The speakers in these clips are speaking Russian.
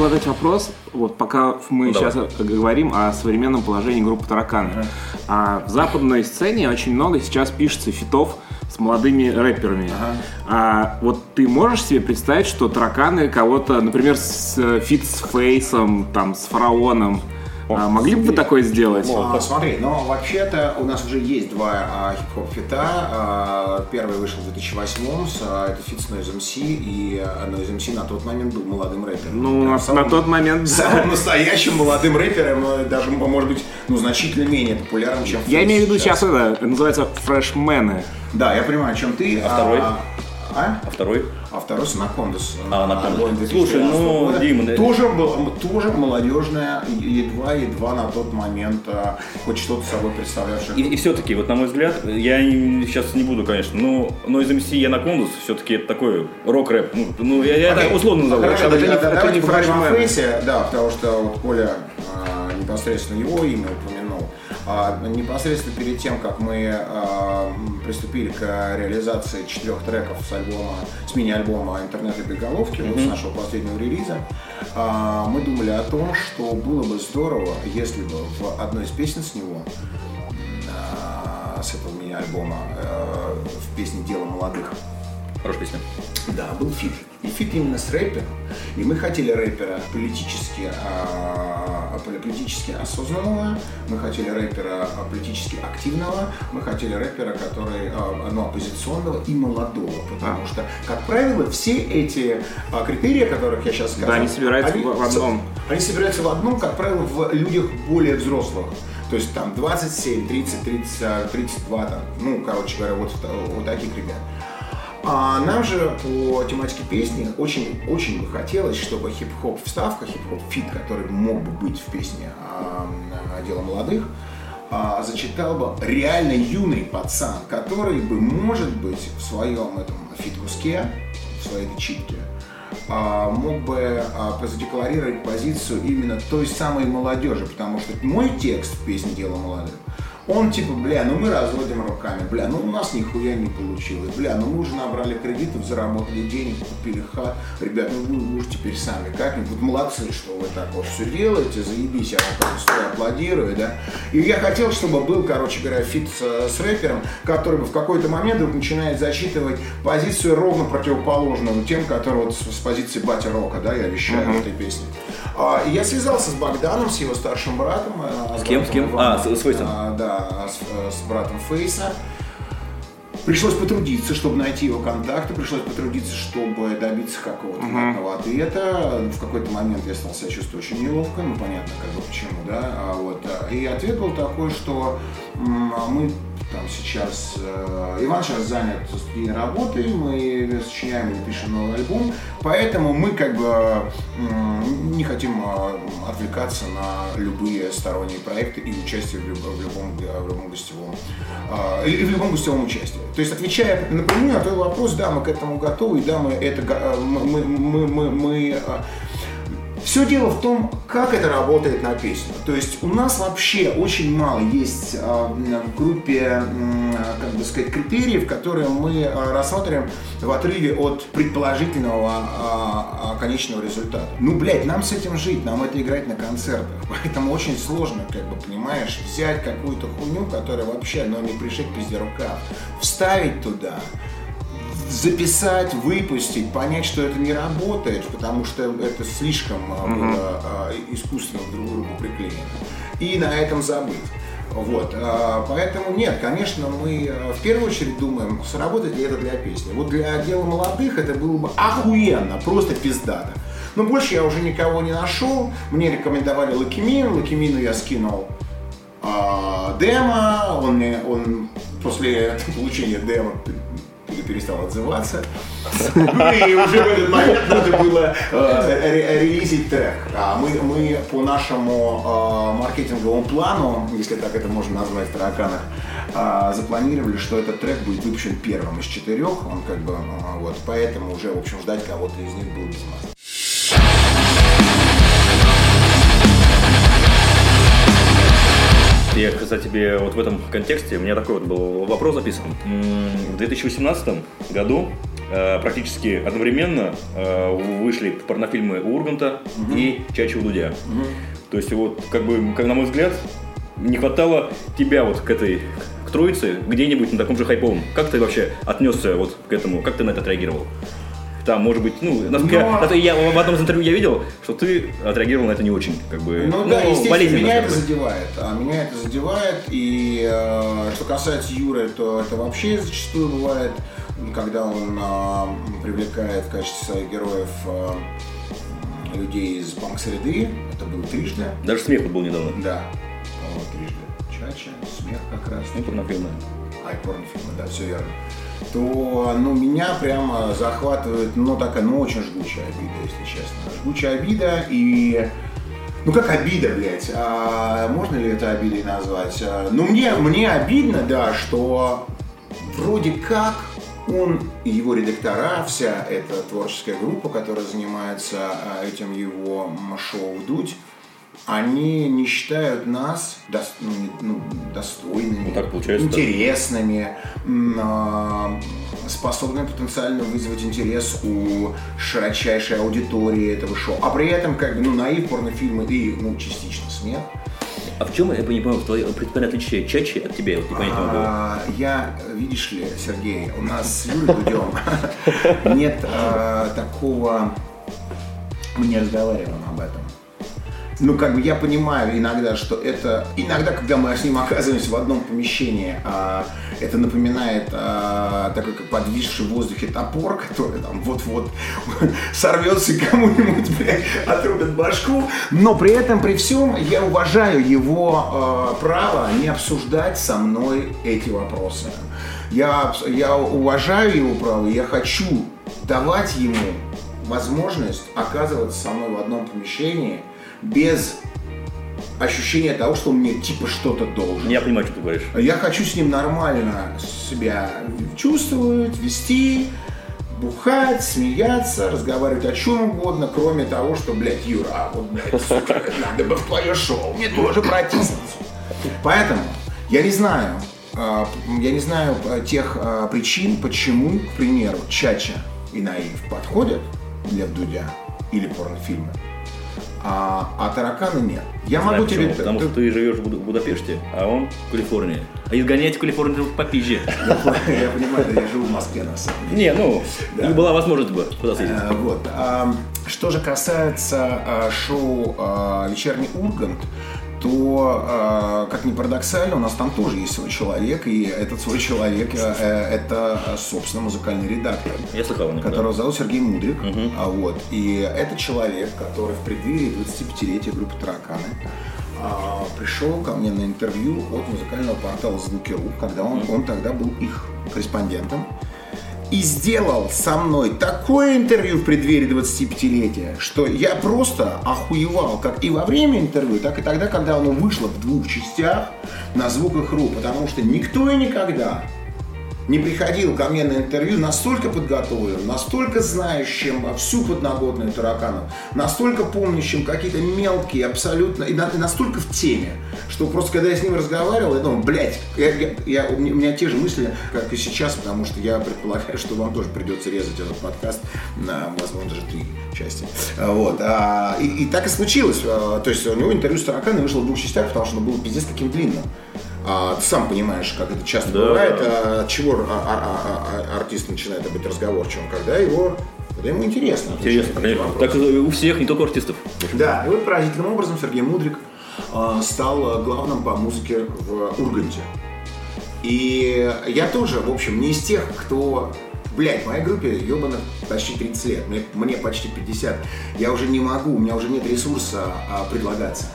хотел задать вопрос, вот пока мы Ну, сейчас давай. говорим о современном положении группы «Тараканы». А в западной сцене очень много сейчас пишется фитов с молодыми рэперами. А вот ты можешь себе представить, что «Тараканы» кого-то, например, с э, фит с Фейсом, там, с Фараоном, а, могли бы вы такое сделать? А, смотри, но вообще-то у нас уже есть два а, хип-хоп фита. А, первый вышел в 2008 с, а, это фит с Noise MC, и а, Noise MC на тот момент был молодым рэпером. Ну, Прям на, самым- на тот момент... Самым настоящим молодым рэпером, э, даже, может быть, ну, значительно менее популярным, чем Я имею в виду сейчас это, это называется фрешмены. Да, я понимаю, о чем ты. А второй? А? А второй? А второй с Анакондас. А, Анакондас. Альбом 2013 Слушай, ну, года. Дима, Тоже, был, тоже молодежная, едва-едва на тот момент а, хоть что-то собой представлявшая. И, все-таки, вот на мой взгляд, я не- сейчас не буду, конечно, но Noise MC и Anacondus все-таки это такой рок-рэп. Ну, ну, я, я так условно назову. Хорошо, это да, не- да, это давайте поговорим о. Фейсе, да, потому что вот Коля а, непосредственно его имя упомянул. А, непосредственно перед тем, как мы а, приступили к реализации четырех треков с альбома, с мини-альбома «Интернет и Беголовки», вот с нашего последнего релиза, а, мы думали о том, что было бы здорово, если бы в одной из песен с него с этого мини-альбома в песне «Дело молодых» Хорошая песня. Да, был фит. И фит именно с рэпером. И мы хотели рэпера политически, а, политически осознанного, мы хотели рэпера а, политически активного, мы хотели рэпера, который а, ну, оппозиционного и молодого. Потому что, как правило, все эти а, критерии, о которых я сейчас сказал, они собираются в- в одном. Они собираются в одном, как правило, в людях более взрослых. То есть там 27, 30, 30, 32, там, ну, короче говоря, вот, вот таких ребят. А нам же по тематике песни очень, очень бы хотелось, чтобы хип-хоп вставка, хип-хоп фит, который мог бы быть в песне а, «Дело молодых», а, зачитал бы реально юный пацан, который бы, может быть, в своем этом фит-куске, в своей этой читке, а, мог бы задекларировать позицию именно той самой молодежи, потому что мой текст в песне «Дело молодых» Он типа, бля, ну мы разводим руками, бля, ну у нас нихуя не получилось, бля, ну мы уже набрали кредитов, заработали денег, купили хат, ребят, ну вы уж теперь сами как-нибудь, молодцы, что вы так вот все делаете, заебись, я вам просто аплодирую, да. И я хотел, чтобы был, короче говоря, фит с, с рэпером, который бы в какой-то момент вдруг начинает зачитывать позицию ровно противоположную тем, которые вот с, с позиции батя рока, да, я вещаю в этой песне. А, и я связался с Богданом, с его старшим братом. а, С кем, с братом кем? Иваном. А, с- с Фейсом. А, да, с, э, с братом Фейса. Пришлось потрудиться, чтобы найти его контакты, пришлось потрудиться, чтобы добиться какого-то внятного ответа. В какой-то момент я стал себя чувствовать очень неловко, ну понятно, как бы почему, да. А вот, и ответ был такой, что мы там сейчас, э, Иван сейчас занят студийной работой, мы сочиняем или пишем новый альбом, поэтому мы как бы м, не хотим э, отвлекаться на любые сторонние проекты и участие в, люб- в любом, в любом гостевом э, или в любом гостевом участии. То есть отвечая напрямую на твой вопрос, да, мы к этому готовы, и да, мы это э, мы, мы, мы, мы, мы, э, все дело в том, как это работает на песню. То есть у нас вообще очень мало есть а, в группе, м, как бы сказать, критериев, которые мы а, рассматриваем в отрыве от предположительного а, а, конечного результата. Ну, блядь, нам с этим жить, нам это играть на концертах. Поэтому очень сложно, как бы, понимаешь, взять какую-то хуйню, которая вообще, ну, не пришить пизде рукав, вставить туда, записать, выпустить, понять, что это не работает, потому что это слишком а, было а, искусственно друг к другу приклеено. И на этом забыть. Вот, а, поэтому нет, конечно, мы а, в первую очередь думаем, сработает ли это для песни. Вот для дела молодых это было бы охуенно, просто пиздато. Но больше я уже никого не нашел. Мне рекомендовали Loqiemean, Loqiemean у я скинул а, демо, он, мне- он после получения демо перестал отзываться. Ну и уже в этот момент надо было э, ре- релизить трек. А мы, мы по нашему э, маркетинговому плану, если так это можно назвать в тараканах, э, запланировали, что этот трек будет выпущен первым из четырех. Он как бы вот, поэтому уже, в общем, ждать кого-то из них было без нас. Я, кстати, тебе вот в этом контексте, у меня такой вот был вопрос записан. В 2018 году э, практически одновременно э, вышли порнофильмы Урганта и Чачи Дудя. То есть вот, как бы, как на мой взгляд, не хватало тебя вот к этой к троице где-нибудь на таком же хайповом. Как ты вообще отнесся вот к этому? Как ты на это отреагировал? Там, может быть, ну, насколько Но- я, я в одном из интервью я видел, что ты отреагировал на это не очень, как бы, Ну, да, естественно, болезненно, меня это задевает. А меня это задевает. И э, что касается Юры, то это вообще зачастую бывает, когда он а, привлекает в качестве своих героев а, людей из панк-среды. Это было трижды. Даже смех вот был недавно. Да, по-моему, трижды. Чача, смех как раз. Ну, порнофильмы. Ай, порнофильмы, да, все верно. То, ну, меня прямо захватывает, ну, такая, ну, очень жгучая обида, если честно. Жгучая обида и... Ну, как обида, блядь? А, можно ли это обидой назвать? А, ну, мне, мне обидно, да, что вроде как он и его редактора, вся эта творческая группа, которая занимается а, этим его шоу «Вдуть», они не считают нас дос- ну, ну, достойными, Ну, так получается, да. интересными, м, а, способными потенциально вызвать интерес у широчайшей аудитории этого шоу. А при этом, как бы, ну, наив порнофильмы и, ну, частично смех. А в чем, я не понимаю, твое принципиальное отличие Чачи от тебя? Вот. А, Я, видишь ли, Сергей, у нас с Юрой Дудем нет а, такого... Мы не разговариваем об этом. Ну, как бы я понимаю иногда, что это... Иногда, когда мы с ним оказываемся в одном помещении, а, это напоминает а, такой, как подвисший в воздухе топор, который там вот-вот сорвется и кому-нибудь, блядь, отрубит башку. Но при этом, при всем, я уважаю его а, право не обсуждать со мной эти вопросы. Я, я уважаю его право, я хочу давать ему возможность оказываться со мной в одном помещении без ощущения того, что он мне типа что-то должен. Я понимаю, что ты говоришь. Я хочу с ним нормально себя чувствовать, вести, бухать, смеяться, разговаривать о чем угодно, кроме того, что, блядь, Юра, а вот, блядь, сука, надо бы в твое шоу, мне тоже протиснуться. Поэтому я не знаю, а, я не знаю а, тех а, причин, почему, к примеру, Чача и Наив подходят для Дудя или порнофильмы, а, а тараканы нет. Я Знаю могу почему. тебе... Потому что ты живешь в Буд- в Будапеште, а он в Калифорнии. А изгонять в Калифорнию попизже. Я понимаю, я живу в Москве на самом деле. Не, ну, была возможность бы куда съездить. Э, Вот. Что же касается а, шоу а, «Вечерний Ургант», то, а, как ни парадоксально, у нас там тоже есть свой человек, и этот свой человек э, э, это, собственно, музыкальный редактор, Я слыхал о нем, да. которого зовут Сергей Мудрик. А, вот. И это человек, который в преддверии 25-летия группы «Тараканы» а, пришел ко мне на интервью от музыкального портала «Звуки.ру», когда он, он тогда был их корреспондентом и сделал со мной такое интервью в преддверии 25-летия, что я просто охуевал, как и во время интервью, так и тогда, когда оно вышло в двух частях на звуках РУ, потому что никто и никогда не приходил ко мне на интервью настолько подготовленным, настолько знающим всю подноготную тараканов, настолько помнящим какие-то мелкие абсолютно, и, на- и настолько в теме, что просто когда я с ним разговаривал, я думал, блядь, я, я- я- у, меня, у меня те же мысли, как и сейчас, потому что я предполагаю, что вам тоже придется резать этот подкаст на, возможно, даже три части. Вот. а, и, и так и случилось. А, То есть у него интервью с тараканой вышло в двух частях, потому что оно было пиздец каким длинным. А, ты сам понимаешь, как это часто Да, бывает, а, от чего а- а- а- а- артист начинает быть разговорчивым, когда его, когда ему интересно. Интересно, конечно. Так у всех, не только у артистов. Да, и вот поразительным образом Сергей Мудрик а, стал а, главным по музыке в Урганте. И я тоже, в общем, не из тех, кто... Блять, в моей группе ебаных почти 30 лет, мне, мне почти 50. Я уже не могу, у меня уже нет ресурса а, предлагаться.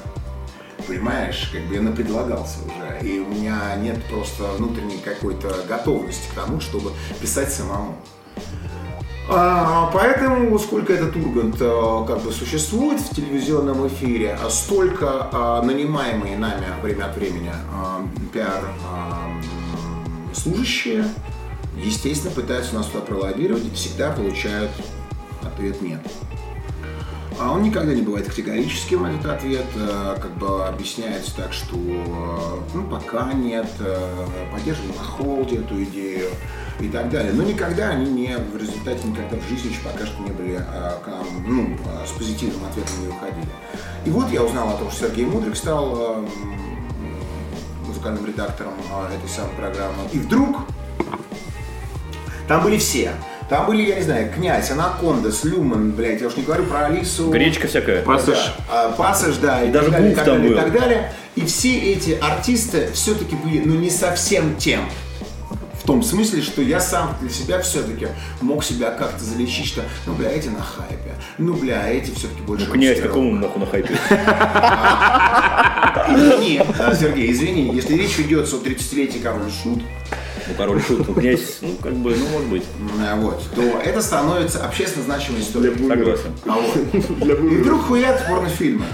Понимаешь, как бы я напредлагался уже. И у меня нет просто внутренней какой-то готовности к тому, чтобы писать самому. А, поэтому, сколько этот Ургант а, как бы существует в телевизионном эфире, а столько а, нанимаемые нами время от времени а, пиар а, естественно, пытаются нас туда пролоббировать и всегда получают ответ «нет». А он никогда не бывает категорическим, этот ответ. э, Как бы объясняется так, что э, ну, пока нет, э, поддерживаем на холде эту идею. и так далее. Но никогда они не, в результате никогда в жизни еще пока что не были ну, с позитивным ответом не выходили. И вот я узнал о том, что Сергей Мудрик стал музыкальным редактором этой самой программы. И вдруг там были все. Там были, я не знаю, князь, Анакондас, Люман, блядь, я уж не говорю про Алису. Гречка всякая. Пассаж. Да, пассаж, да, и, Даже так далее, там далее, и был. так далее. И все эти артисты все-таки были, ну, не совсем тем. В том смысле, что я сам для себя все-таки мог себя как-то залечить, что, ну, бля, эти на хайпе, ну, бля, эти все-таки больше... Ну, князь, какому нахуй на хайпе? Извини, а, Сергей, извини, если речь идет о 30-летии король шут, Ну, король шут, ну, князь, ну, как бы, ну, может быть. а, вот, то это становится общественно значимой историей. Согласен. А вот. И вдруг хуят порнофильмы.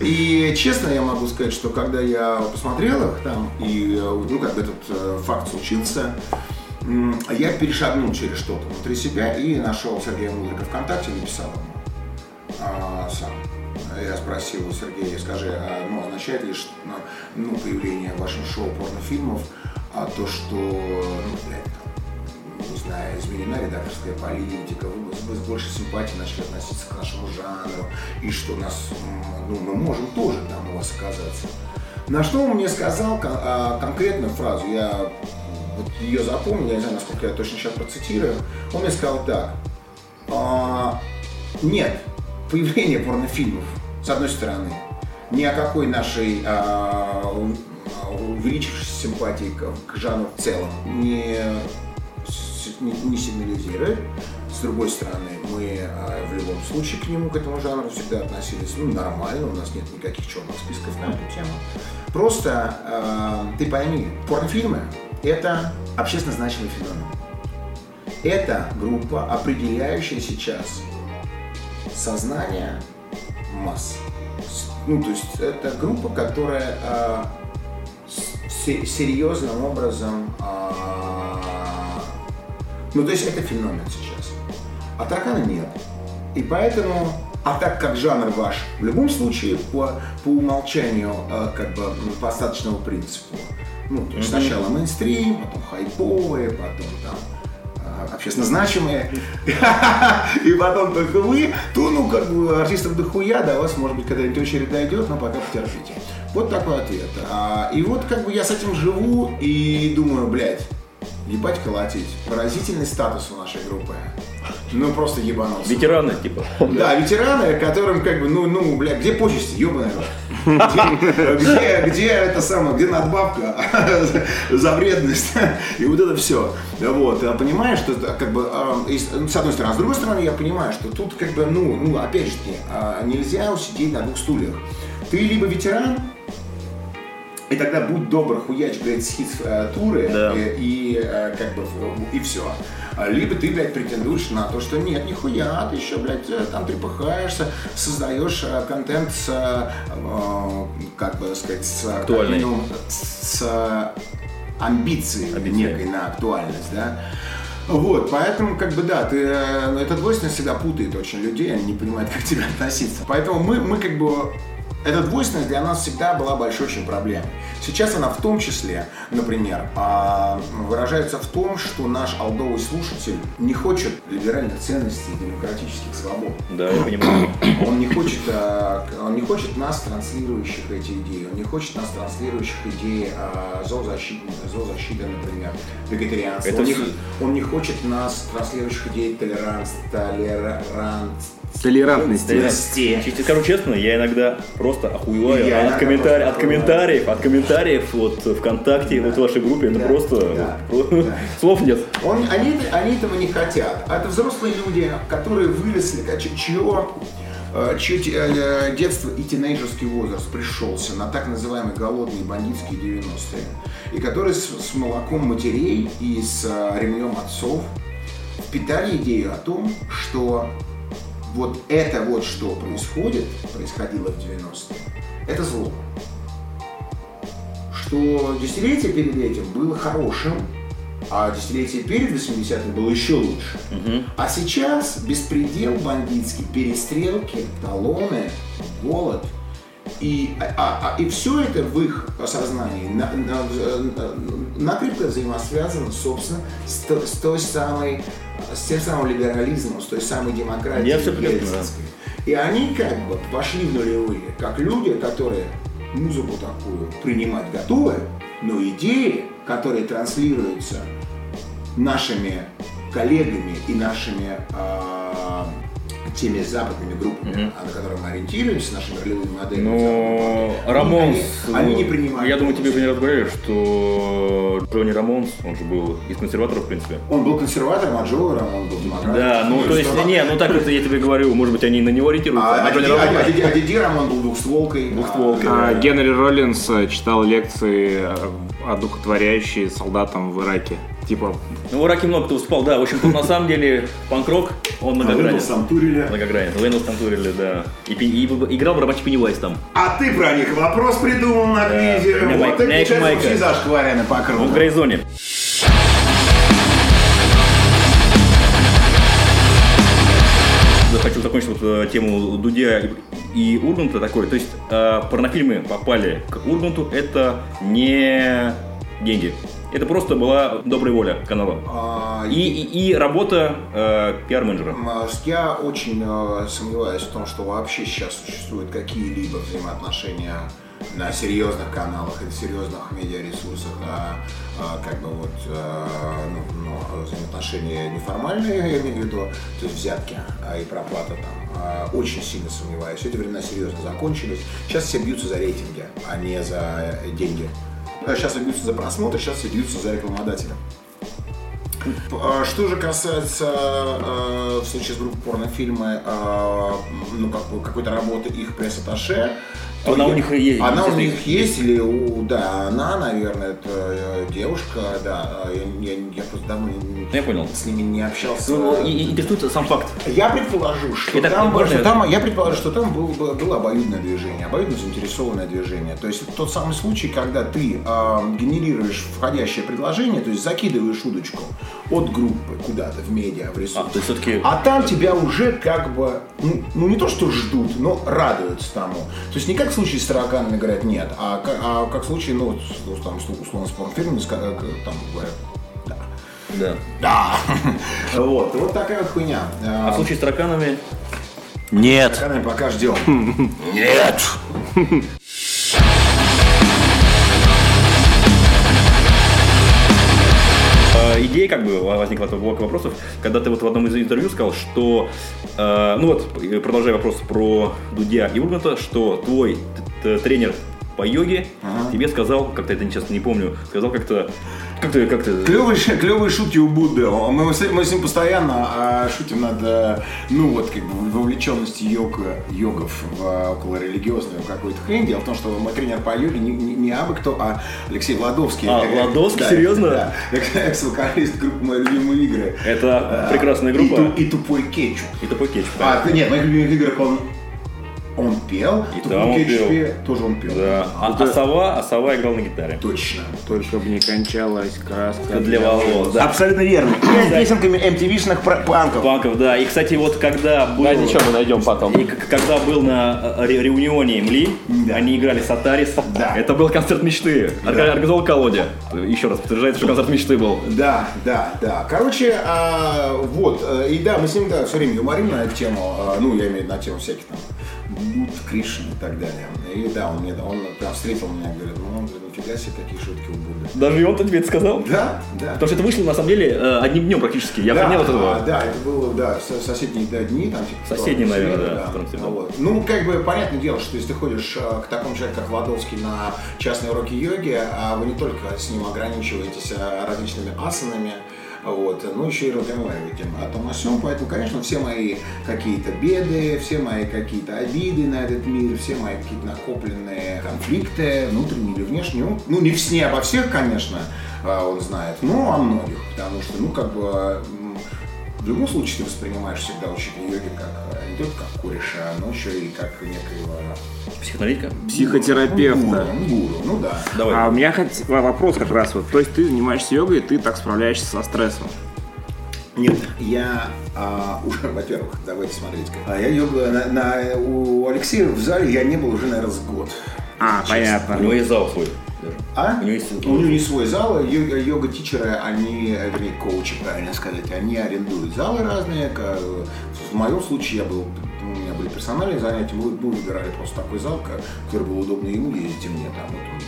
И честно я могу сказать, что когда я посмотрел их там, и э, ну как бы этот э, факт случился, я перешагнул через что-то внутри себя и нашел Сергея Мудрика ВКонтакте, написал ему а, сам. Я спросил у Сергея, скажи, а, ну, означает ли что, ну, появление в вашем шоу порнофильмов а, то, что, ну, блядь, не знаю, изменена редакторская политика, вы с большей симпатией начали относиться к нашему жанру, и что нас, ну, мы можем тоже там у вас оказаться. На что он мне сказал кон- а, конкретную фразу, я вот ее запомнил, я не знаю, насколько я точно сейчас процитирую. Он мне сказал так, «А, нет, появление порнофильмов, с одной стороны, ни о какой нашей а, увеличившейся симпатии к, к жанру в целом не, не, не сигнализирует. С другой стороны, мы а, в любом случае к нему, к этому жанру всегда относились ну, нормально, у нас нет никаких черных списков на эту тему. Просто а, ты пойми, порнофильмы – это общественно значимый феномен. Это группа, определяющая сейчас сознание масс. Ну, то есть это группа, которая а, серьезным образом, а, ну, то есть это феномен сейчас. А таракана нет. И поэтому, а так как жанр ваш в любом случае по, по умолчанию а, как бы м, по остаточному принципу, ну, то есть сначала мейнстрим, потом хайповые, потом там общественно значимые, и потом только вы, то, ну, как бы, артистов дохуя, до вас, может быть, когда-нибудь очередь дойдет, но пока потерпите. Вот такой ответ. А, И вот, как бы, я с этим живу и думаю, блядь, ебать колотить. Поразительный статус у нашей группы. Ну, просто ебанулся. Ветераны, типа. Да, ветераны, которым как бы, ну, ну, бля, где почести, рот? Где, где, это самое, где надбавка за вредность? И вот это все. Вот, а понимаешь, что как бы, а, ну, с одной стороны, а с другой стороны, я понимаю, что тут как бы, ну, ну опять же, а, нельзя усидеть на двух стульях. Ты либо ветеран, и тогда будь добр, хуяч, блядь, хит э, туры, Да. э, и э, как бы, и все. Либо ты, блядь, претендуешь на то, что нет, нихуя, ты еще, блядь, э, там трепыхаешься, создаешь э, контент с, э, как бы сказать, с, Актуальный. минимум, с э, амбицией Амбицией. некой на актуальность, да. Вот, поэтому, как бы, да, ты, э, эта двойственность всегда путает очень людей, они не понимают, как к тебе относиться. Поэтому мы, мы как бы, эта двойственность для нас всегда была большой очень проблемой. Сейчас она в том числе, например, а, выражается в том, что наш алдовый слушатель не хочет либеральных ценностей и демократических свобод. Да, я понимаю. Он не хочет, а, он не хочет нас, транслирующих эти идеи. Он не хочет нас, транслирующих идеи а, зоозащиты, зоозащиты, например, вегетарианства. Это он, не, он не хочет нас, транслирующих идеи толеранс, толеранс, Толерантности. Честно скажу честно, я иногда просто охуеваю Я от, просто от комментариев, от комментариев вот ВКонтакте, вот в вашей группе, это Да. просто Да. Да. слов нет. Он, они, они этого не хотят. А это взрослые люди, которые выросли, чье, э, чье те- э, детство и тинейджерский возраст пришелся на так называемые голодные бандитские 90-е, и которые с, с молоком матерей и с э, ремнем отцов впитали идею о том, что вот это вот, что происходит, происходило в 90-е, это зло. Что десятилетие перед этим было хорошим, а десятилетие перед 80-м было еще лучше. А сейчас беспредел бандитский, перестрелки, талоны, голод И, а, а, и все это в их сознании на, на, накрепко взаимосвязано, собственно, с, с той самой, с тем самым либерализмом, с той самой демократией. Я все понимаю. И они как бы пошли в нулевые, как люди, которые музыку такую принимать готовы, но идеи, которые транслируются нашими коллегами и нашими э, теми западными группами, mm-hmm. на которые мы ориентируемся, нашими ролевыми моделями. Но Рамонс, они, они не принимают. Я думаю, тебе уже не говорили, что Джонни Рамонс, он же был из консерваторов, в принципе. Он был консерватором, а Джо Рамон был демократом. Да, ну, то есть, не, ну так это я тебе говорю, может быть, они на него ориентируются. А, а, Диди, а, а Диди Рамон был двухстволкой. Двухстволкой, а. Генри Роллинс э, читал лекции одухотворяющие солдатам в Ираке. Типа... Ну, в Ираке много кто выступал, да. В общем-то, на самом деле, панк-рок, он многогранен. А сам Турили. Многогранен. Лэнус там Турили, да. И, и, и играл в Рабочий Пеннивайз там. А ты про них вопрос придумал на книзе. Да. Вот так получается, все зашкварены по кругу. В Грейзоне. хочу закончить вот э, тему Дудя и Урганта такой. То есть э, порнофильмы попали к Урганту, это не деньги. Это просто была добрая воля канала. А, и, и, и работа э, пиар-менеджера. Я очень э, сомневаюсь в том, что вообще сейчас существуют какие-либо взаимоотношения на серьезных каналах и на серьезных медиаресурсах, а, а как бы вот а, ну, ну, взаимоотношения неформальные, я имею в виду, то есть взятки а, и проплата там, а, очень сильно сомневаюсь. Эти времена серьезно закончились. Сейчас все бьются за рейтинги, а не за деньги. Сейчас все бьются за просмотр, сейчас бьются за рекламодателя. А, что же касается э, в случае с группой порнофильмы, э, ну, как какой-то работы их пресс-атташе, она у них есть. Она у них есть, или у, да, она, наверное, это э, девушка, да. Я, я, я просто давно не, я понял. с ними не общался. Ну, и, интересует сам факт. Я предположу, что это там, можно... что там, я предположу, что там было, было, было обоюдное движение, обоюдно заинтересованное движение. То есть тот самый случай, когда ты э, генерируешь входящее предложение, то есть закидываешь удочку от группы куда-то в медиа, в ресурс. А, все-таки... а там тебя уже как бы, ну, ну не то что ждут, но радуются тому. То есть не как в случае с тараканами говорят нет, а, а как в случае, ну, там, условно, с порнофильмами, э, там говорят, да. Да. Да. вот, вот такая вот хуйня. А в случае с тараканами? Нет. С тараканами пока ждем. Нет. Идея как бы возникла от блока вопросов, когда ты вот в одном из интервью сказал, что, э, ну вот, продолжая вопрос про Дудя и Урганта, что твой тренер по йоге ага. тебе сказал, как-то это сейчас не помню, сказал как-то как ты, как ты? Клевые, клевые шутки у Будды. Мы, мы, с, ним постоянно а, шутим над, э, ну вот, как бы, вовлеченностью йога, йогов в около религиозную какую-то хрень. Дело в том, что мой тренер по йоге не, не, не абы кто, а Алексей Владовский. А, Владовский? Да, Серьезно? Да, экс-вокалист группы «Мои любимые игры». Это а, прекрасная группа. И, и тупой кетчуп. И тупой кетчуп. А, нет, «Моих любимых играх» он он пел, и там он пел. тоже он пел. Да. А, а, сова, а сова играл на гитаре. Точно. Только бы не кончалась краска для волос. Да. Абсолютно верно. И песенками MTV-шных панков. Панков, да. И, кстати, вот когда был... Да, ничего, мы найдем потом. И когда был на ре реунионе Мли, да. они играли Сатарис. Да. Это был концерт мечты. Да. Организовал Колодя. Еще раз подтверждается, что концерт мечты был. Да, да, да. Короче, а, вот. Э, и да, мы с ним да, все время юморим на эту тему. А, ну, я имею в виду на тему всяких там Будд, Кришна и так далее. И да, он, мне, он прям встретил меня и говорит, ну, нифига себе, какие шутки у Будды. Даже и он тебе это сказал? Да, да. Потому что это вышло, на самом деле, э, одним днем практически. Я да, от этого. А, да, это было, да, соседние да, дни. Там, типа, соседние, наверное, да. да. Вот. Ну, как бы, понятное дело, что если ты ходишь э, к такому человеку, как Ладовский, на частные уроки йоги, а вы не только с ним ограничиваетесь э, различными асанами, вот, ну еще и разговаривать о том о всем, поэтому, конечно, все мои какие-то беды, все мои какие-то обиды на этот мир, все мои какие-то накопленные конфликты, внутренние или внешние, ну, ну не, не обо всех, конечно, а, он знает, но о многих, потому что, ну, как бы, в любом случае ты воспринимаешь всегда учителя йоги как не только как кореша, но еще и как некоего Психоаналитика? Психотерапевта. Ну, гуру, гуру, ну да. Давай. А у меня хоть вопрос как раз вот. То есть ты занимаешься йогой, и ты так справляешься со стрессом. Нет, я а, уже, во-первых, давайте смотреть. А я йогу на, на, у Алексея в зале я не был уже, наверное, с год. А, понятно. У него есть зал свой. даже. А? У него есть- У него не свой зал, йога- йога-тичеры, они, вернее, коучи, правильно сказать, они арендуют залы разные. В моем случае я был, у меня были персональные занятия, мы, мы выбирали просто такой зал, ко- который был удобно ему ездить, и мне там, вот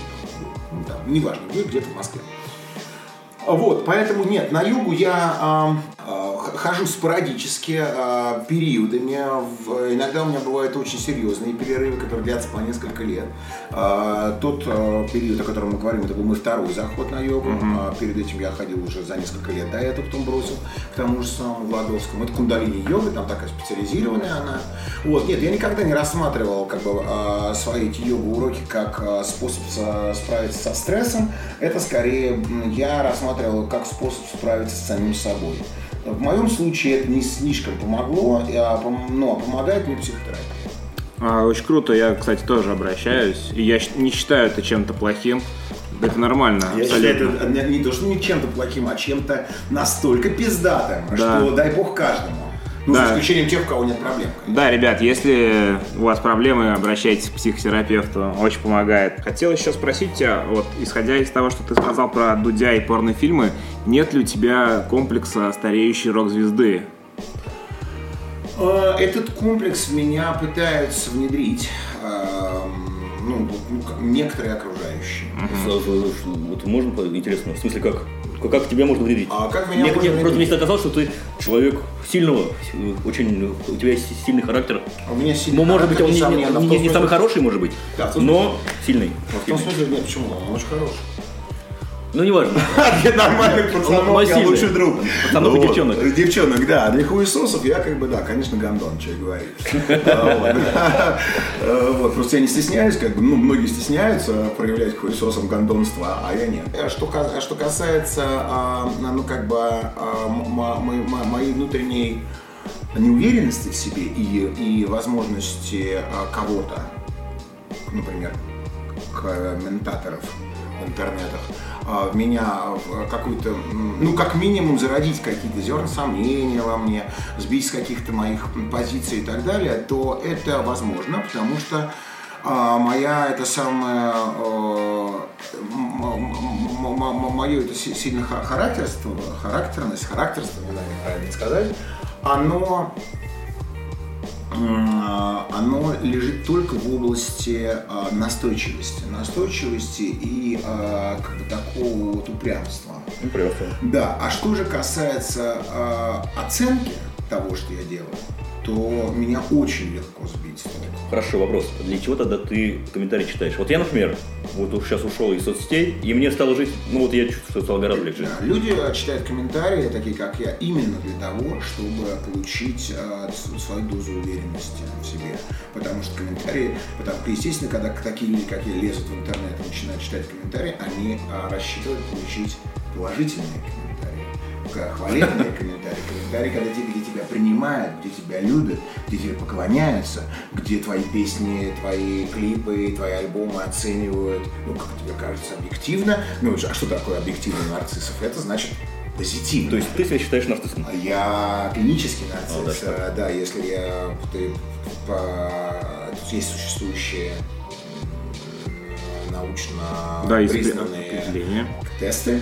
ну, там, неважно где, где-то в Москве. Вот, поэтому нет, на югу я а, хожу спорадически, а, периодами. В- иногда у меня бывают очень серьезные перерывы, которые длятся по несколько лет. А, тот а, период, о котором мы говорим, это был мой второй заход на йогу. А, перед этим я ходил уже за несколько лет до этого, потом бросил к тому же самому Владовскому. Это кундалини йога, там такая специализированная она. Вот, нет, я никогда не рассматривал как бы а, свои эти йога-уроки как способ со- справиться со стрессом. Это скорее я рассматривал как способ справиться с самим собой. В моем случае это не слишком помогло, а но помогает мне психотерапия. А, очень круто, я, кстати, тоже обращаюсь. И я не считаю это чем-то плохим. Это нормально. Я абсолютно. считаю, это не, не то, что не чем-то плохим, а чем-то настолько пиздатым, Да. что дай бог каждому. Ну, Да. за исключением тех, у кого нет проблем. конечно. Да, ребят, если у вас проблемы, обращайтесь к психотерапевту, очень помогает. Хотел еще спросить тебя, вот, исходя из того, что ты сказал про Дудя и порнофильмы, нет ли у тебя комплекса стареющей рок-звезды? Э, Этот комплекс меня пытаются внедрить эм, ну, ну, некоторые окружающие. С- Вот можно, интересно, в смысле, как? Как- тебя можно внедрить? А как меня мне, можно мне просто внедрить? мне всегда казалось, что ты человек сильного, очень, у тебя есть сильный характер. У меня сильный Ну, может быть, он не, характер, не- не- не смысле- самый хороший, может быть, Да, но сильный. В том смысле, нет, почему? Он очень хороший. Ну, неважно. Для нормальных пацанов я лучший друг. Пацанов и Вот. девчонок. Девчонок, да. Для хуесосов я как бы, да, конечно, гандон, что и говорить. А, вот. Просто я не стесняюсь, как бы, ну, многие стесняются проявлять хуесосам гандонство, а я нет. А Что, ка- а что касается, а, ну, как бы, а, моей внутренней неуверенности в себе и, и возможности а, кого-то, например, комментаторов в интернетах, в меня какую-то, ну, как минимум, зародить какие-то зерна сомнения во мне, сбить с каких-то моих позиций и так далее, то это возможно, потому что а, моя это самое мое это си- сильно ха- характерство, характерность, характерство, не знаю, как правильно сказать, оно оно лежит только в области а, настойчивости. Настойчивости и а, как бы такого вот упрямства. Просто. Да, а что же касается оценки того, что я делаю, то меня очень легко сбить с толку. Хорошо, вопрос. Для чего тогда ты комментарии читаешь? Вот я, например, вот уж сейчас ушел из соцсетей, и мне стало жить, ну вот я чувствую, что стало гораздо легче. Да, Люди а, читают комментарии, такие как я, именно для того, чтобы получить с- свою дозу уверенности в себе. Потому что комментарии, потому что, естественно, когда такие люди, как я, лезут в интернет и начинают читать комментарии, они а, рассчитывают получить положительные комментарии, к- хвалебные комментарии, комментарии, когда те, где тебя принимают, где тебя любят, где тебе поклоняются, где твои песни, твои клипы, твои альбомы оценивают, ну, как тебе кажется, объективно. Ну, а что такое объективный нарциссов? Это значит позитивно. То есть ты себя считаешь нарциссом? Я клинический нарцисс, А, да, э, да, если я ты, по, есть существующие научно Да, признанные тесты,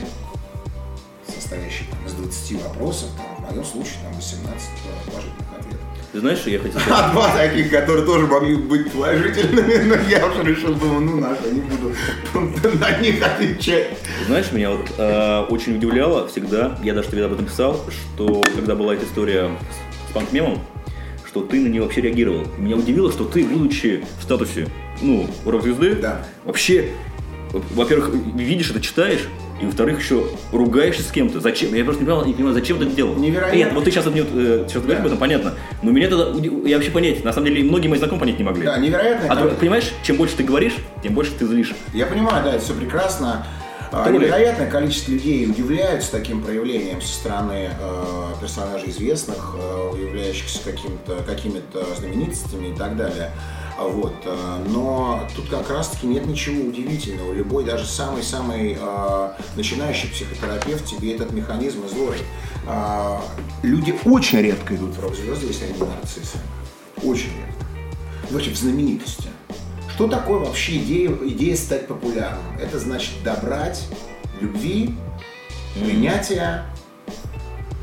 состоящие там, из 20 вопросов, там, в моем случае там 18 положительных ответов. Ты знаешь, я хотел А сказать, два таких, которые тоже могли быть положительными, но я уже решил, думаю, ну нахуй, не буду на них отвечать. знаешь, меня вот э, очень удивляло всегда, я даже тебе об этом писал, что когда была эта история с панкмемом, что ты на нее вообще реагировал. Меня удивило, что ты, будучи в статусе, ну, рок-звезды, Да. вообще, во-первых, видишь это, читаешь, и во-вторых, еще ругаешься с кем-то. Зачем? Я просто не понимаю, не понимаю зачем ты это делал. Невероятно. Нет, вот ты сейчас, мне, э, сейчас говоришь Да. об этом, понятно. Но меня тогда, я вообще понять, на самом деле, многие мои знакомые понять не могли. Да, невероятно. А ты понимаешь, чем больше ты говоришь, тем больше ты злишь. Я понимаю, да, это все прекрасно. А, Тролли. Невероятное количество людей удивляются таким проявлением со стороны э, персонажей известных, э, являющихся каким-то, какими-то знаменитостями и так далее. А Вот. э, Но тут как раз-таки нет ничего удивительного. Любой, даже самый-самый э, начинающий психотерапевт тебе этот механизм изложит. А, Люди очень редко идут в рок-звезды, если они нарциссы. Очень редко. Вообще в знаменитости. Что такое вообще идея, идея стать популярным? Это значит добрать любви, принятия,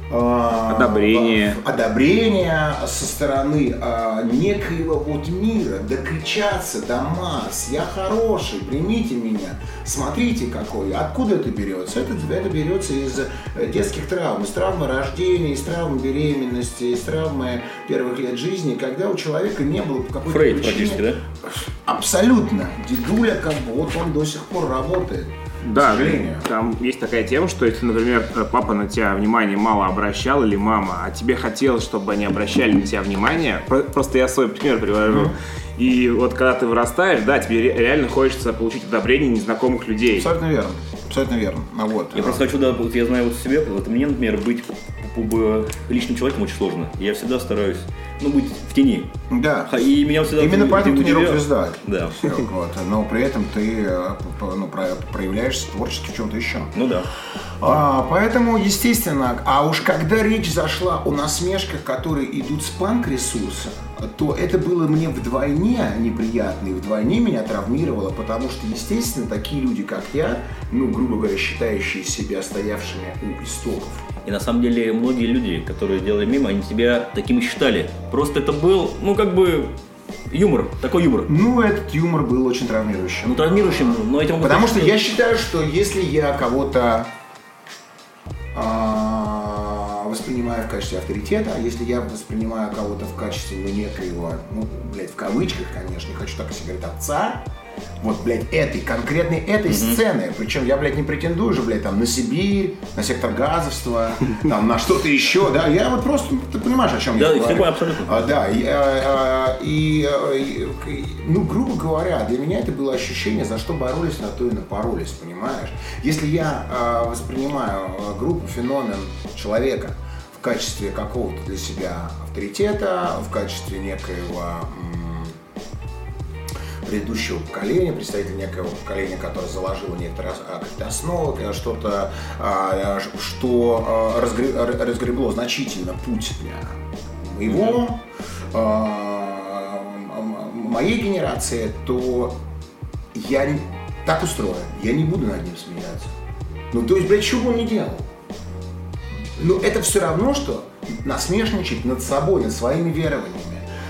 Одобрение. в- одобрение со стороны а, некоего вот мира, докричаться до масс, я хороший, примите меня, смотрите какой, откуда это берется? Это, это берется из э, детских травм, из травмы рождения, из травмы беременности, из травмы первых лет жизни, когда у человека не было какой-то Фрейд причине- практически, да? Абсолютно. Дедуля как бы, вот он до сих пор работает. Да, там есть такая тема, что если, например, э, папа на тебя внимание мало обращал или мама, а тебе хотелось, чтобы они обращали на тебя внимание, про- просто я свой пример привожу. И вот когда ты вырастаешь, да, тебе ре- реально хочется получить одобрение незнакомых людей. Абсолютно верно. Абсолютно верно. А вот. Я просто хочу, да, вот я знаю вот себя, вот мне, например, быть личным человеком очень сложно. Я всегда стараюсь, ну, быть в тени. Да. И меня всегда... Именно поэтому ты не рок-звезда. Да. Вот. Но при этом ты э, ну, про- проявляешься творчески в чем-то еще. Ну да. А, поэтому, естественно, а уж когда речь зашла о насмешках, которые идут с панк-ресурса, то это было мне вдвойне неприятно и вдвойне меня травмировало, потому что, естественно, такие люди, как я, ну, грубо говоря, считающие себя стоявшими у истоков, И на самом деле многие люди, которые делали мимо, они тебя таким и считали. Просто это был, ну, как бы, юмор, такой юмор. ну, этот юмор был очень травмирующим. Ну, травмирующим, но этим... Потому что я считаю, что если я кого-то воспринимаю в качестве авторитета, а если я воспринимаю кого-то в качестве ну, некоего, ну, блядь, в кавычках, конечно, не хочу так о себе говорить, отца, вот, блядь, этой, конкретной этой сцены, причем я, блядь, не претендую же, блядь, там, на Сибирь, на сектор газовства, там, на что-то еще, да, я вот просто, ты понимаешь, о чем Да, я я говорю. абсолютно. А, да, и, а, а, и, ну, грубо говоря, для меня это было ощущение, за что боролись, на то и напоролись, понимаешь? Если я а, воспринимаю а, группу, феномен человека в качестве какого-то для себя авторитета, в качестве некоего предыдущего поколения, представителя некого поколения, которое заложило некоторые а, основы, э, что-то, а, э, что а, разгребло значительно путь для моего, моей генерации, то я не- так устроен, я не буду над ним смеяться. Ну, то есть, блядь, что бы он ни делал? Ну, это все равно, что насмешничать над собой, над своими верованиями,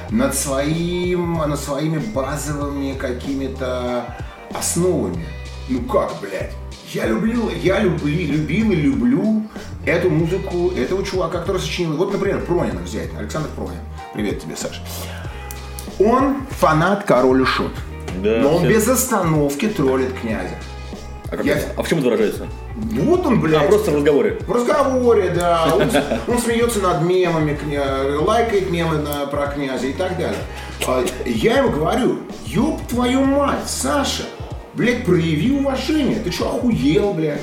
над, своим, над своими базовыми какими-то основами. Ну как, блядь? Я люблю, я любли, любил и люблю эту музыку, этого чувака, который сочинил. Вот, например, Пронина взять, Александр Пронин. Привет тебе, Саша. Он фанат Король и Шут. Да, но он все. без остановки троллит князя. А, как Я- это? А в чем это выражается? Вот он, блядь. А, просто в разговоре. В разговоре, да. Он, он смеется над мемами, лайкает мемы на- про князя и так далее. А Я ему говорю, ёб твою мать, Саша, блядь, прояви уважение. Ты что, охуел, блядь?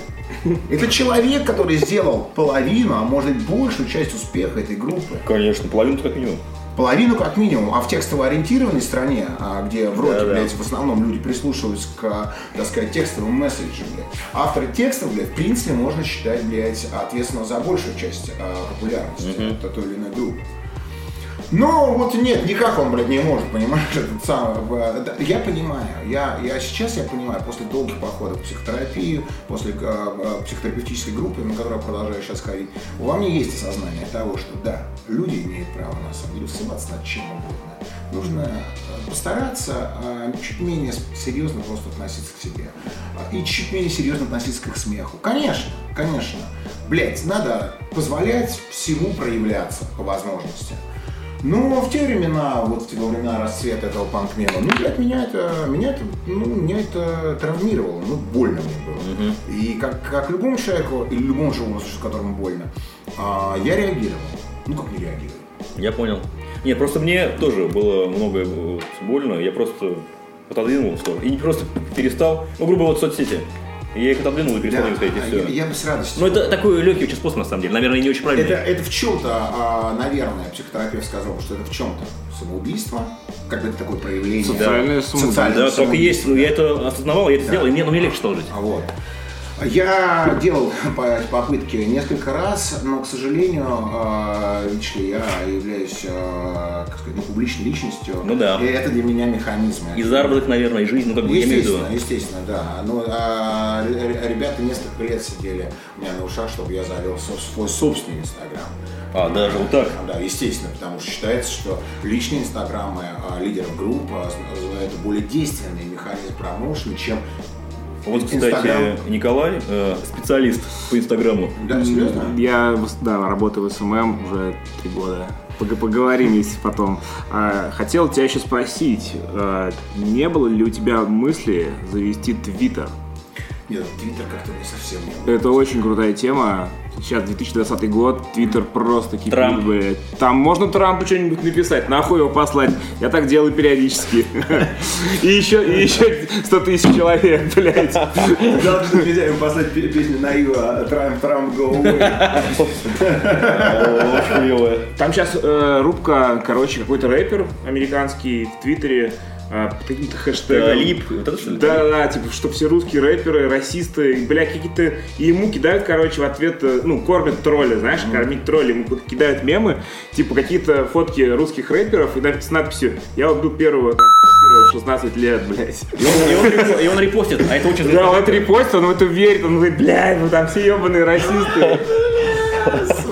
Это человек, который сделал половину, а может быть большую часть успеха этой группы. Конечно, половину как минимум. Половину как минимум, а в текстово ориентированной стране, а, где в роке, Да-да. блядь, в основном люди прислушиваются к, так сказать, текстовым месседжам, блядь. Авторы текстов, блядь, в принципе, можно считать, блядь, ответственного за большую часть а, популярности от той или иной группы. Но вот нет, никак он, блядь, не может, понимаешь, этот самый, я понимаю, я, я сейчас я понимаю, после долгих походов в психотерапию, после э, э, психотерапевтической группы, на которую я продолжаю сейчас ходить, во мне есть осознание того, что да, люди имеют право на самом деле ссылаться над чем угодно. Нужно э, постараться э, чуть менее серьезно просто относиться к себе. э, И чуть менее серьезно относиться к смеху. Конечно, конечно. Блять, надо позволять всему проявляться по возможности. Но в те времена, вот в те времена расцвета этого панкмена, ну, блядь, меня это, меня это, ну, меня это травмировало, ну, больно мне было. И как, как любому человеку, или любому живому существу, которому больно, а, я реагировал. Ну, как не реагировал? Я понял. Нет, просто мне тоже было много больно, я просто отодвинул в сторону. И не просто перестал, ну, грубо вот соцсети. Я их отодвинул и перестал Да, да, смотреть, и я, все. я бы с радостью. Ну, это такой легкий очень способ, на самом деле. Наверное, не очень правильный. Это, это в чем-то, а, наверное, психотерапевт сказал, что это в чем-то самоубийство, как бы это такое проявление. Социальное самоубийство. Социальное Да, так и есть. Ну, я это осознавал, я это сделал, и мне, ну, мне легче стало жить. А Вот. Я делал по- попытки несколько раз, но, к сожалению, э, видишь ли, я являюсь, э, как сказать, ну, публичной личностью. Ну да. И это для меня механизм. И заработок, наверное, и жизнь, ну, как бы, я имею в виду. Естественно, да. Ну, а, ребята несколько лет сидели у меня на ушах, чтобы я завел свой собственный Инстаграм. А, даже вот так? Да, естественно, потому что считается, что личные инстаграмы а, лидеров групп а, это более действенный механизм промоушена, чем Вот, кстати, Инстаграм. Николай, э, специалист по Инстаграму. да, серьезно. Я да, работаю в SMM уже три года. Пог- Поговорим, если потом. А, Хотел тебя еще спросить, а, не было ли у тебя мысли завести Твиттер? Нет, Твиттер как-то не совсем. Это очень крутая тема. Сейчас 2020 год, Твиттер просто кипит, Трамп. блядь. Там можно Трампу что-нибудь написать, нахуй его послать. Я так делаю периодически. И еще, и еще 100 тысяч человек, блядь. Должны нельзя ему послать пе- песню на Ива Трамп, Трамп, go away. Там сейчас рубка, короче, какой-то рэпер американский в Твиттере под каким-то хэштегом. Лип, вот это что ли? Да, да, типа, что все русские рэперы, расисты, бля, какие-то, и ему кидают, короче, в ответ, э, ну, кормят тролля, знаешь, кормить тролля, ему кидают мемы, типа, какие-то фотки русских рэперов, и с надписью «Я убил первого, там, первого в 16 лет, блядь». И он, и он и он репостит, а это очень Да, он репостит, он в это верит, он говорит, блядь, ну там все ебаные расисты.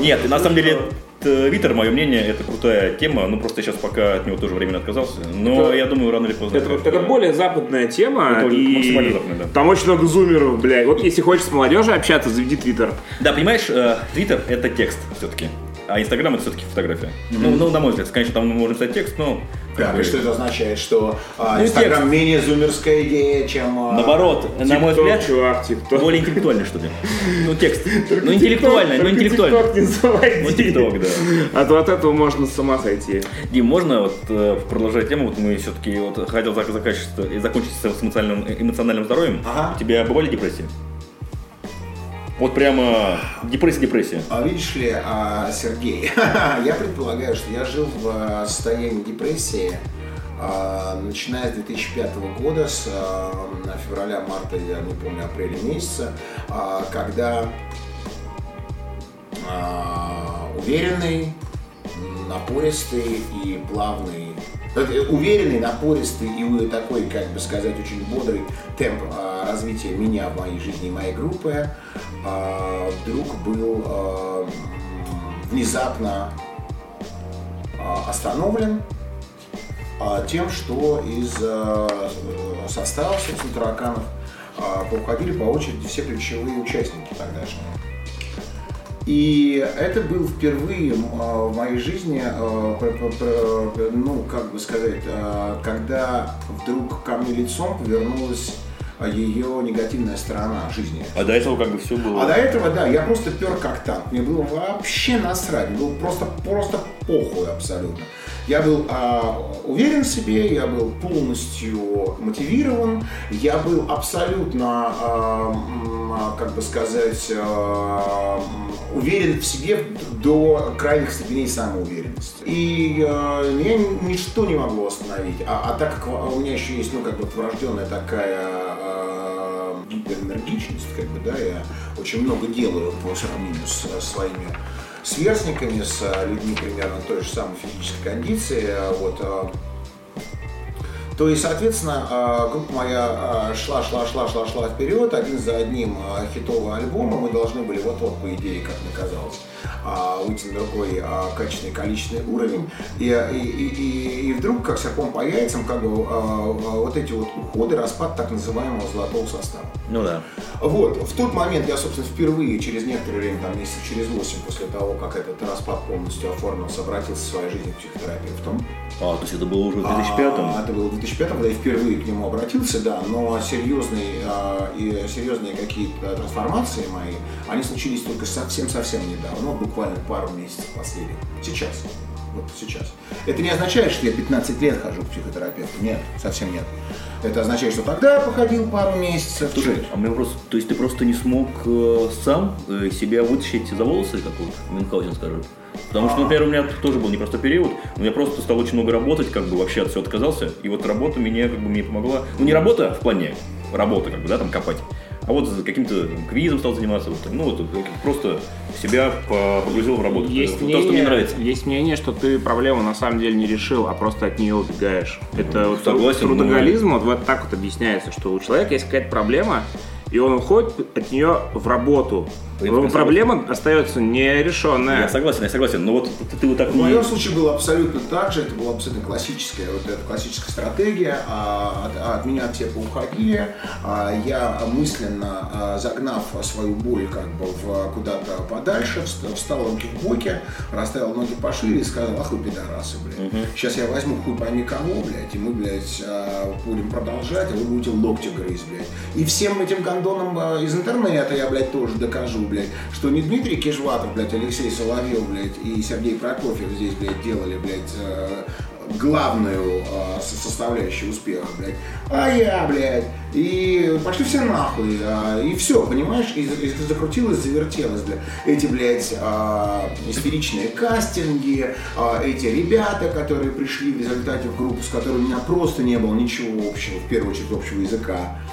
Нет, на самом деле, Твиттер, мое мнение, это крутая тема, ну просто я сейчас пока от него тоже временно отказался, но Это- я думаю, рано или поздно. Это, это более западная тема, Это и максимально западная, да. там очень много зумеров, блядь. Вот если хочешь с молодежью общаться, заведи Твиттер. Да, понимаешь, э, Твиттер это текст все-таки, а Инстаграм это все-таки фотография. Ну, ну, на мой взгляд, конечно, там мы можем писать текст, но бы, и что это означает, что а, Ну, Инстаграм текст. менее зумерская идея, чем... а, наоборот, на мой взгляд, чувак, тикток. более интеллектуально, что ли. Ну, текст. Ну, интеллектуально, ну, интеллектуально. Ну, тикток, да. А то от этого можно с ума сойти. Дим, можно вот э, продолжать тему? Вот мы все-таки вот хотел закончить с эмоциональным, эмоциональным здоровьем. Ага. У тебя бывали депрессии? Вот прямо депрессия-депрессия. А видишь ли, а, Сергей, я предполагаю, что я жил в а, состоянии депрессии, а, начиная с 2005 года, с февраля, марта, я не помню, апреля месяца, когда уверенный, напористый и плавный, э, уверенный, напористый и такой, как бы сказать, очень бодрый темп развития меня в моей жизни и моей группы а, вдруг был а, внезапно а, остановлен а, тем, что из а, э, состава, собственно, тараканов а, поуходили по очереди все ключевые участники тогдашние. И это был впервые а, в моей жизни, а, ну, как бы сказать, а, когда вдруг ко мне лицом повернулась а, ее негативная сторона жизни. А до этого как бы все было... А до этого, да, я просто пер как танк. Мне было вообще насрать. Мне было просто, просто похуй абсолютно. Я был а, уверен в себе, я был полностью мотивирован, я был абсолютно, а, а, как бы сказать, а, уверен в себе до крайних степеней самоуверенности. И а, меня ничто не могло остановить. А, а так как у меня еще есть, ну, как бы врожденная такая а, гиперэнергичность, как бы, да, я очень много делаю по сравнению с э, своими сверстниками, с э, людьми примерно той же самой физической кондиции, а, вот, а, то есть, соответственно, а, группа моя а, шла, шла, шла, шла, шла вперед, один за одним а, хитовые альбомы. Мы должны были вот-вот, по идее, как мне казалось, а, выйти на другой а, качественный, количественный уровень. И, и, и, и- вдруг, как серпом по яйцам, как бы а, а, вот эти вот уходы, распад так называемого золотого состава. Ну да. Вот, в тот момент я, собственно, впервые, через некоторое время, там, месяцев через 8 после того, как этот распад полностью оформился, обратился в своей жизни к психотерапевтам. А, то есть это было уже в 2005-м? А, это было в 2005 когда я впервые к нему обратился, да, но серьезные, а, и серьезные какие-то трансформации мои, они случились только совсем-совсем недавно, ну, буквально пару месяцев последних. Сейчас. вот сейчас. Это не означает, что я 15 лет хожу к психотерапевту. Нет, совсем нет. Это означает, что тогда я походил пару месяцев. Слушай, а мне вопрос, то есть ты просто не смог э, сам э, себя вытащить за волосы, как вот Мюнхгаузен скажет? Потому что, например, у меня тоже был непростой период, у меня просто стал очень много работать, как бы вообще от всего отказался, и вот работа меня как бы мне помогла. Ну не работа в плане работы, как бы, да, там копать, а вот каким-то квизом стал заниматься, вот, ну вот просто себя погрузил в работу. Есть то, мнение, что мне нравится. Есть мнение, что ты проблему на самом деле не решил, а просто от нее убегаешь. Это вот согласен, трудоголизм вот, вот так вот объясняется, что у человека есть какая-то проблема, и он уходит от нее в работу. Но проблема остается нерешенная. Я согласен, я согласен. Но вот ты, ты вот так В моем случае было абсолютно так же. Это была абсолютно классическая, вот эта классическая стратегия. А, от, от меня все поуходили. А, я мысленно а, загнав свою боль как бы в, куда-то подальше, вст- встал руки в боки, расставил ноги пошире и сказал, ах вы пидорасы, блядь. Сейчас я возьму хуй пойми кого, блядь, и мы, блядь, а, будем продолжать, а вы будете локти грызть, блядь. И всем этим гондонам а, из интернета я, блядь, тоже докажу, блядь, что не Дмитрий Кишватов, блядь, Алексей Соловьев, блядь, и Сергей Прокофьев здесь, блядь, делали, блядь, э, главную э, со- составляющую успеха, блядь, а я, блядь, и пошли все нахуй, а, и все, понимаешь, и, и закрутилось, завертелось, блядь, эти, блядь, а, истеричные кастинги, а, эти ребята, которые пришли в результате в группу, с которыми у меня просто не было ничего общего, в первую очередь общего языка, а,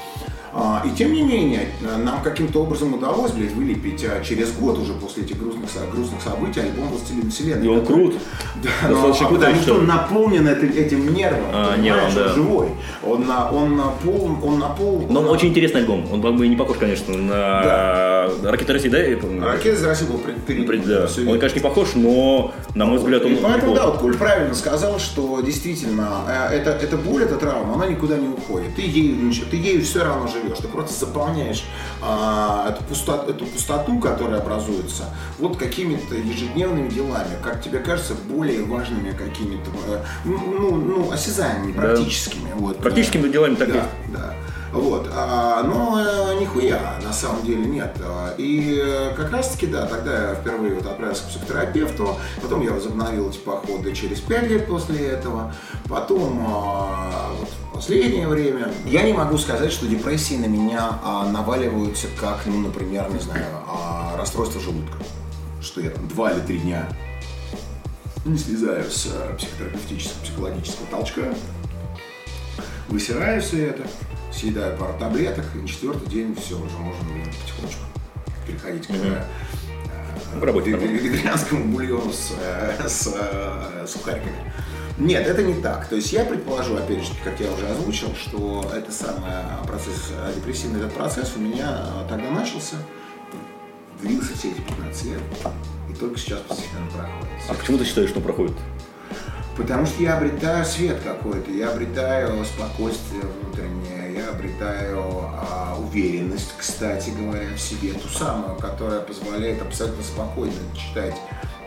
И тем не менее, а, нам каким-то образом удалось, блядь, вылепить а, через год уже после этих грустных, грустных событий альбом «Властелин вселенной». И он крут. Да, но, Достаточно а потому что он наполнен этим, этим нервом, А, нервом, он да. живой. Он, на- он наполнен, он наполнен. Но он очень интересный альбом. Он как бы не похож, конечно, на «Ракета России», да? Ракета из России был перед Пред- Да. Он, конечно, не похож, но, на мой взгляд, он И поэтому, да, вот Коль правильно сказал, что действительно э, это, эта боль, эта травма, она никуда не уходит. Ты ею, ты ею все равно живешь. Ты просто заполняешь а, эту, пустоту, эту пустоту, которая образуется, вот какими-то ежедневными делами, как тебе кажется, более важными какими-то, э, ну, ну, осязаемыми, практическими. Вот. Практическими делами так да, есть. да. Вот, а, но э, нихуя на самом деле нет. А, И э, как раз таки, да, тогда я впервые вот отправился к психотерапевту, потом я возобновил эти походы через 5 лет после этого, потом а, вот, последнее время. Я не могу сказать, что депрессии на меня а, наваливаются как, ну, например, не знаю, а, расстройство желудка. Что я там два или три дня не слезаю с э, психотерапевтического, психологического толчка, высираю все это, съедаю пару таблеток, и на четвертый день все, уже можно потихонечку переходить к работе. ве- вегетарианскому бульону с, с э, сухариками. Нет, это не так. То есть я предположу, опять же, как я уже озвучил, что это самый процесс, депрессивный этот процесс у меня э, тогда начался, длился все эти 15 лет, и только сейчас постепенно проходит. А почему ты считаешь, что проходит? Потому что я обретаю свет какой-то, я обретаю спокойствие внутреннее, я обретаю а, уверенность, кстати говоря, в себе, ту самую, которая позволяет абсолютно спокойно читать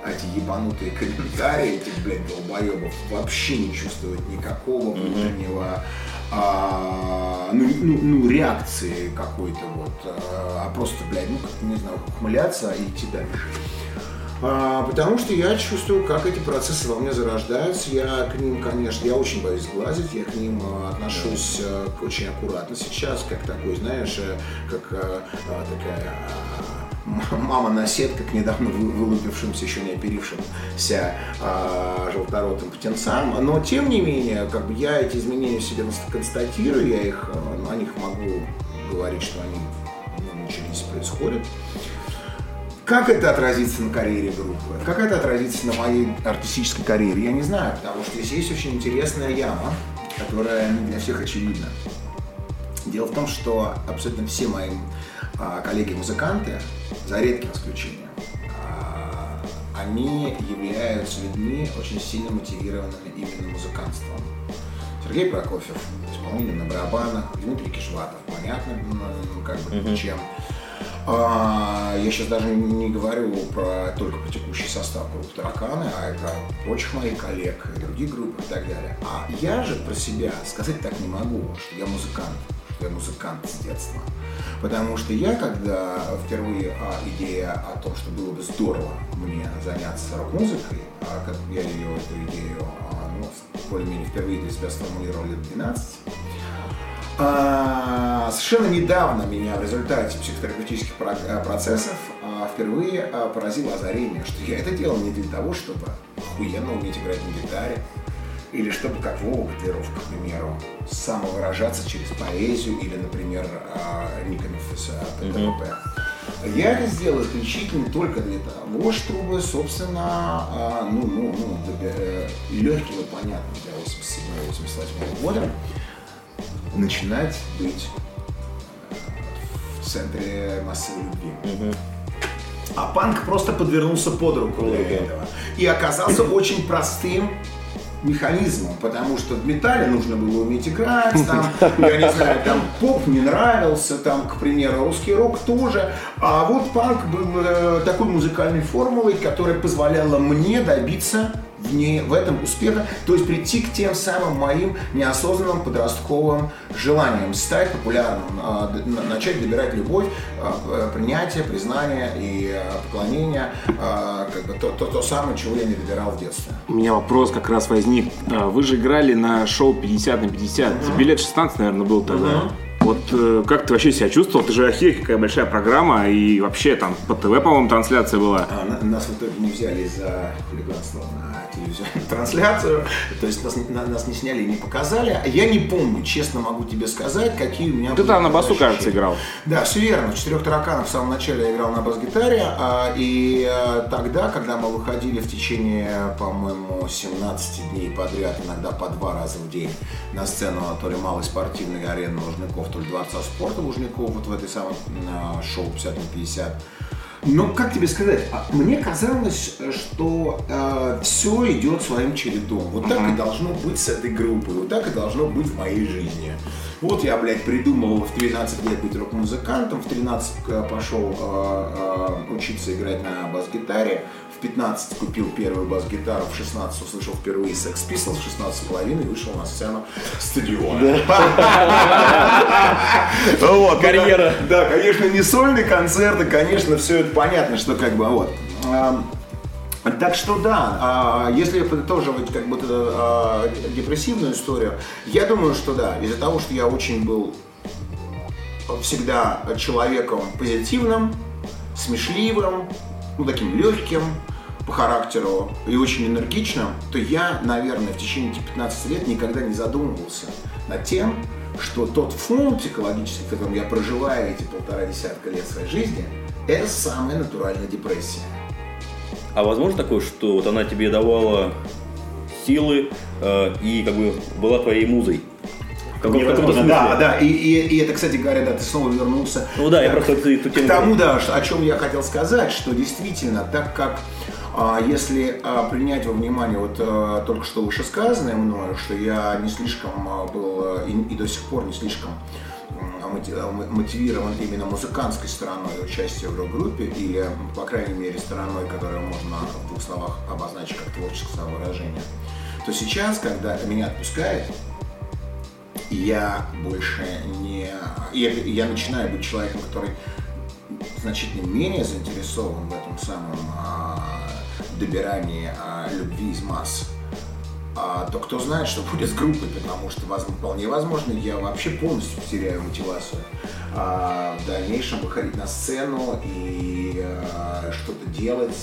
эти ебанутые комментарии этих, блядь, долбоебов, вообще не чувствовать никакого внутреннего а, ну, ну, ну, реакции какой-то вот, а, а просто, блядь, ну, как-то, не знаю, ухмыляться и идти дальше. А, потому что я чувствую, как эти процессы во мне зарождаются. Я к ним, конечно, я очень боюсь сглазить, я к ним а, отношусь а, к- очень аккуратно сейчас, как такой, знаешь, э, как а, а, такая а, м- мама-наседка к недавно вы- вылупившимся, еще не оперившимся а, желторотым птенцам. Но, тем не менее, как бы я эти изменения в себе констатирую, я их, о них могу говорить, что они ну, начались, происходят. Как это отразится на карьере группы? Как это отразится на моей артистической карьере? Я не знаю, потому что здесь есть очень интересная яма, которая не для всех очевидна. Дело в том, что абсолютно все мои коллеги-музыканты, за редким исключением, а, они являются людьми очень сильно мотивированными именно музыкантством. Сергей Прокофьев, исполнитель на барабанах, Дмитрий Кишватов, понятно, ну, как бы чем. А, я сейчас даже не говорю про, только про текущий состав группы «Тараканы», а про прочих моих коллег, других групп и так далее. А я же про себя сказать так не могу, что я музыкант, что я музыкант с детства. Потому что я, когда впервые а, идея о том, что было бы здорово мне заняться рок-музыкой, а как я ее, эту идею, а, ну, более-менее впервые для себя сформулировал лет 12, а, совершенно недавно меня в результате психотерапевтических процессов а, впервые а, поразило озарение, что я это делал не для того, чтобы охуенно уметь играть на гитаре, или чтобы, как Вова Котлеров, к примеру, самовыражаться через поэзию или, например, Никонов из ПТП. Я это сделал исключительно только для того, чтобы, собственно, ну, ну, ну, э, легким и понятным для 87-88 года начинать быть в центре массовой любви. А панк просто подвернулся под руку для этого. И оказался очень простым механизмом, потому что в металле нужно было уметь играть, там, я не знаю, там поп не нравился, там, к примеру, русский рок тоже, а вот панк был э, такой музыкальной формулой, которая позволяла мне добиться в, ней, в этом успеха, то есть прийти к тем самым моим неосознанным подростковым желаниям, стать популярным, а, начать добирать любовь, а, принятие, признание и а, поклонение, как бы то, то, то самое, чего я не добирал в детстве. У меня вопрос как раз возник. Вы же играли на шоу 50 на 50. Mm-hmm. Тебе лет 16, наверное, был тогда. Mm-hmm. Вот э, как ты вообще себя чувствовал? Ты же архив, какая большая программа, и вообще там по ТВ, по-моему, трансляция была. А, нас в итоге не взяли за хулиганство на телевизионную трансляцию, то есть нас, на, нас не сняли и не показали. Я не помню, честно могу тебе сказать, какие у меня Ты там на басу, ощущения. кажется, играл. Да, все верно. В «Четырех тараканах» в самом начале я играл на бас-гитаре, а, и а, тогда, когда мы выходили в течение, по-моему, 17 дней подряд, иногда по два раза в день на сцену то ли малой спортивной арены Лужников, то ли Дворца спорта Лужников, вот в этой самой а, шоу 50 на 50, но как тебе сказать, а мне казалось, что э, все идет своим чередом. Вот так и должно быть с этой группой, вот так и должно быть в моей жизни. Вот я, блядь, придумал в 13 лет быть рок-музыкантом, в 13 э, пошел э, э, учиться играть на бас-гитаре, 15 купил первую бас-гитару, в 16 услышал впервые Sex Pistols, в 16 половиной вышел на сцену стадиона. Вот, Карьера. Да, конечно, не сольные концерты, конечно, все это понятно, что как бы вот. Так что да, а, если подытоживать как бы а, депрессивную историю, я думаю, что да, из-за того, что я очень был всегда человеком позитивным, смешливым, ну таким легким, по характеру и очень энергичным, то я, наверное, в течение этих 15 лет никогда не задумывался над тем, что тот фон психологический, в котором я проживаю эти полтора десятка лет своей жизни, это самая натуральная депрессия. А возможно такое, что вот она тебе давала силы э, и как бы была твоей музой? Каком, да, да, и, и, и это, кстати говоря, да, ты снова вернулся. Ну да, я просто эту тему... К тому, да, о чем я хотел сказать, что действительно, так как если а, принять во внимание вот а, только что вышесказанное мною, что я не слишком был и, и до сих пор не слишком мотивирован именно музыкантской стороной участия в рок-группе или, по крайней мере, стороной, которую можно в двух словах обозначить как творческое самовыражение, то сейчас, когда меня отпускает, я больше не... Я, я начинаю быть человеком, который значительно менее заинтересован в этом самом добирании а, любви из масс, а, то кто знает, что будет с группой, потому что вполне возможно я вообще полностью потеряю мотивацию а, в дальнейшем выходить на сцену и а, что-то делать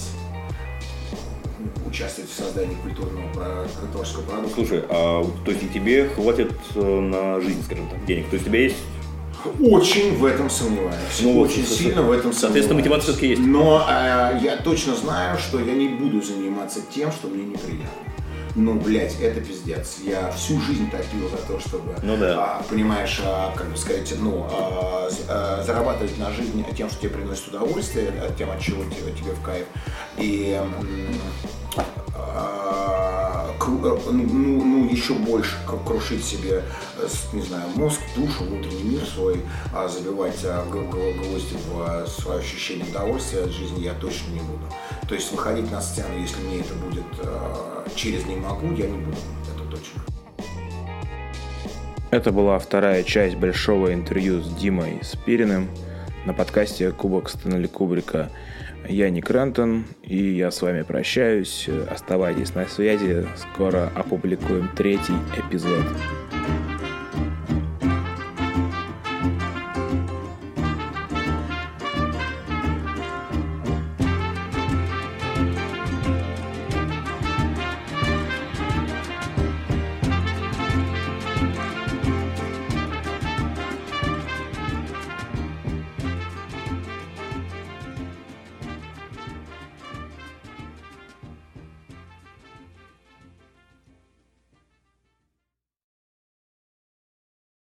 участвовать в создании культурного творческого продукта. Слушай, а то есть и тебе хватит э, на жизнь, скажем так, денег? То есть у тебя есть очень в этом сомневаюсь. Ну, Очень вот, сильно в этом сомневаюсь. Соответственно, мотивация все-таки есть. Но э, я точно знаю, что я не буду заниматься тем, что мне неприятно. Ну, блядь, это пиздец. Я всю жизнь топил за то, чтобы, ну, да. а, понимаешь, а, как бы сказать, ну, а, а, зарабатывать на жизнь тем, что тебе приносит удовольствие, тем, от чего тебе, тебе в кайф. И а, ну, ну, ну, еще больше крушить себе, э, не знаю, мозг, душу, внутренний мир свой, а забивать а, гвозди в а, свое ощущение удовольствия от жизни я точно не буду. То есть выходить на сцену, если мне это будет через не могу, я не буду, это точно. Это была вторая часть большого интервью с Димой Спириным на подкасте «Кубок Стэнли Кубрика». Я Ник Рентон, и я с вами прощаюсь. Оставайтесь на связи, скоро опубликуем третий эпизод.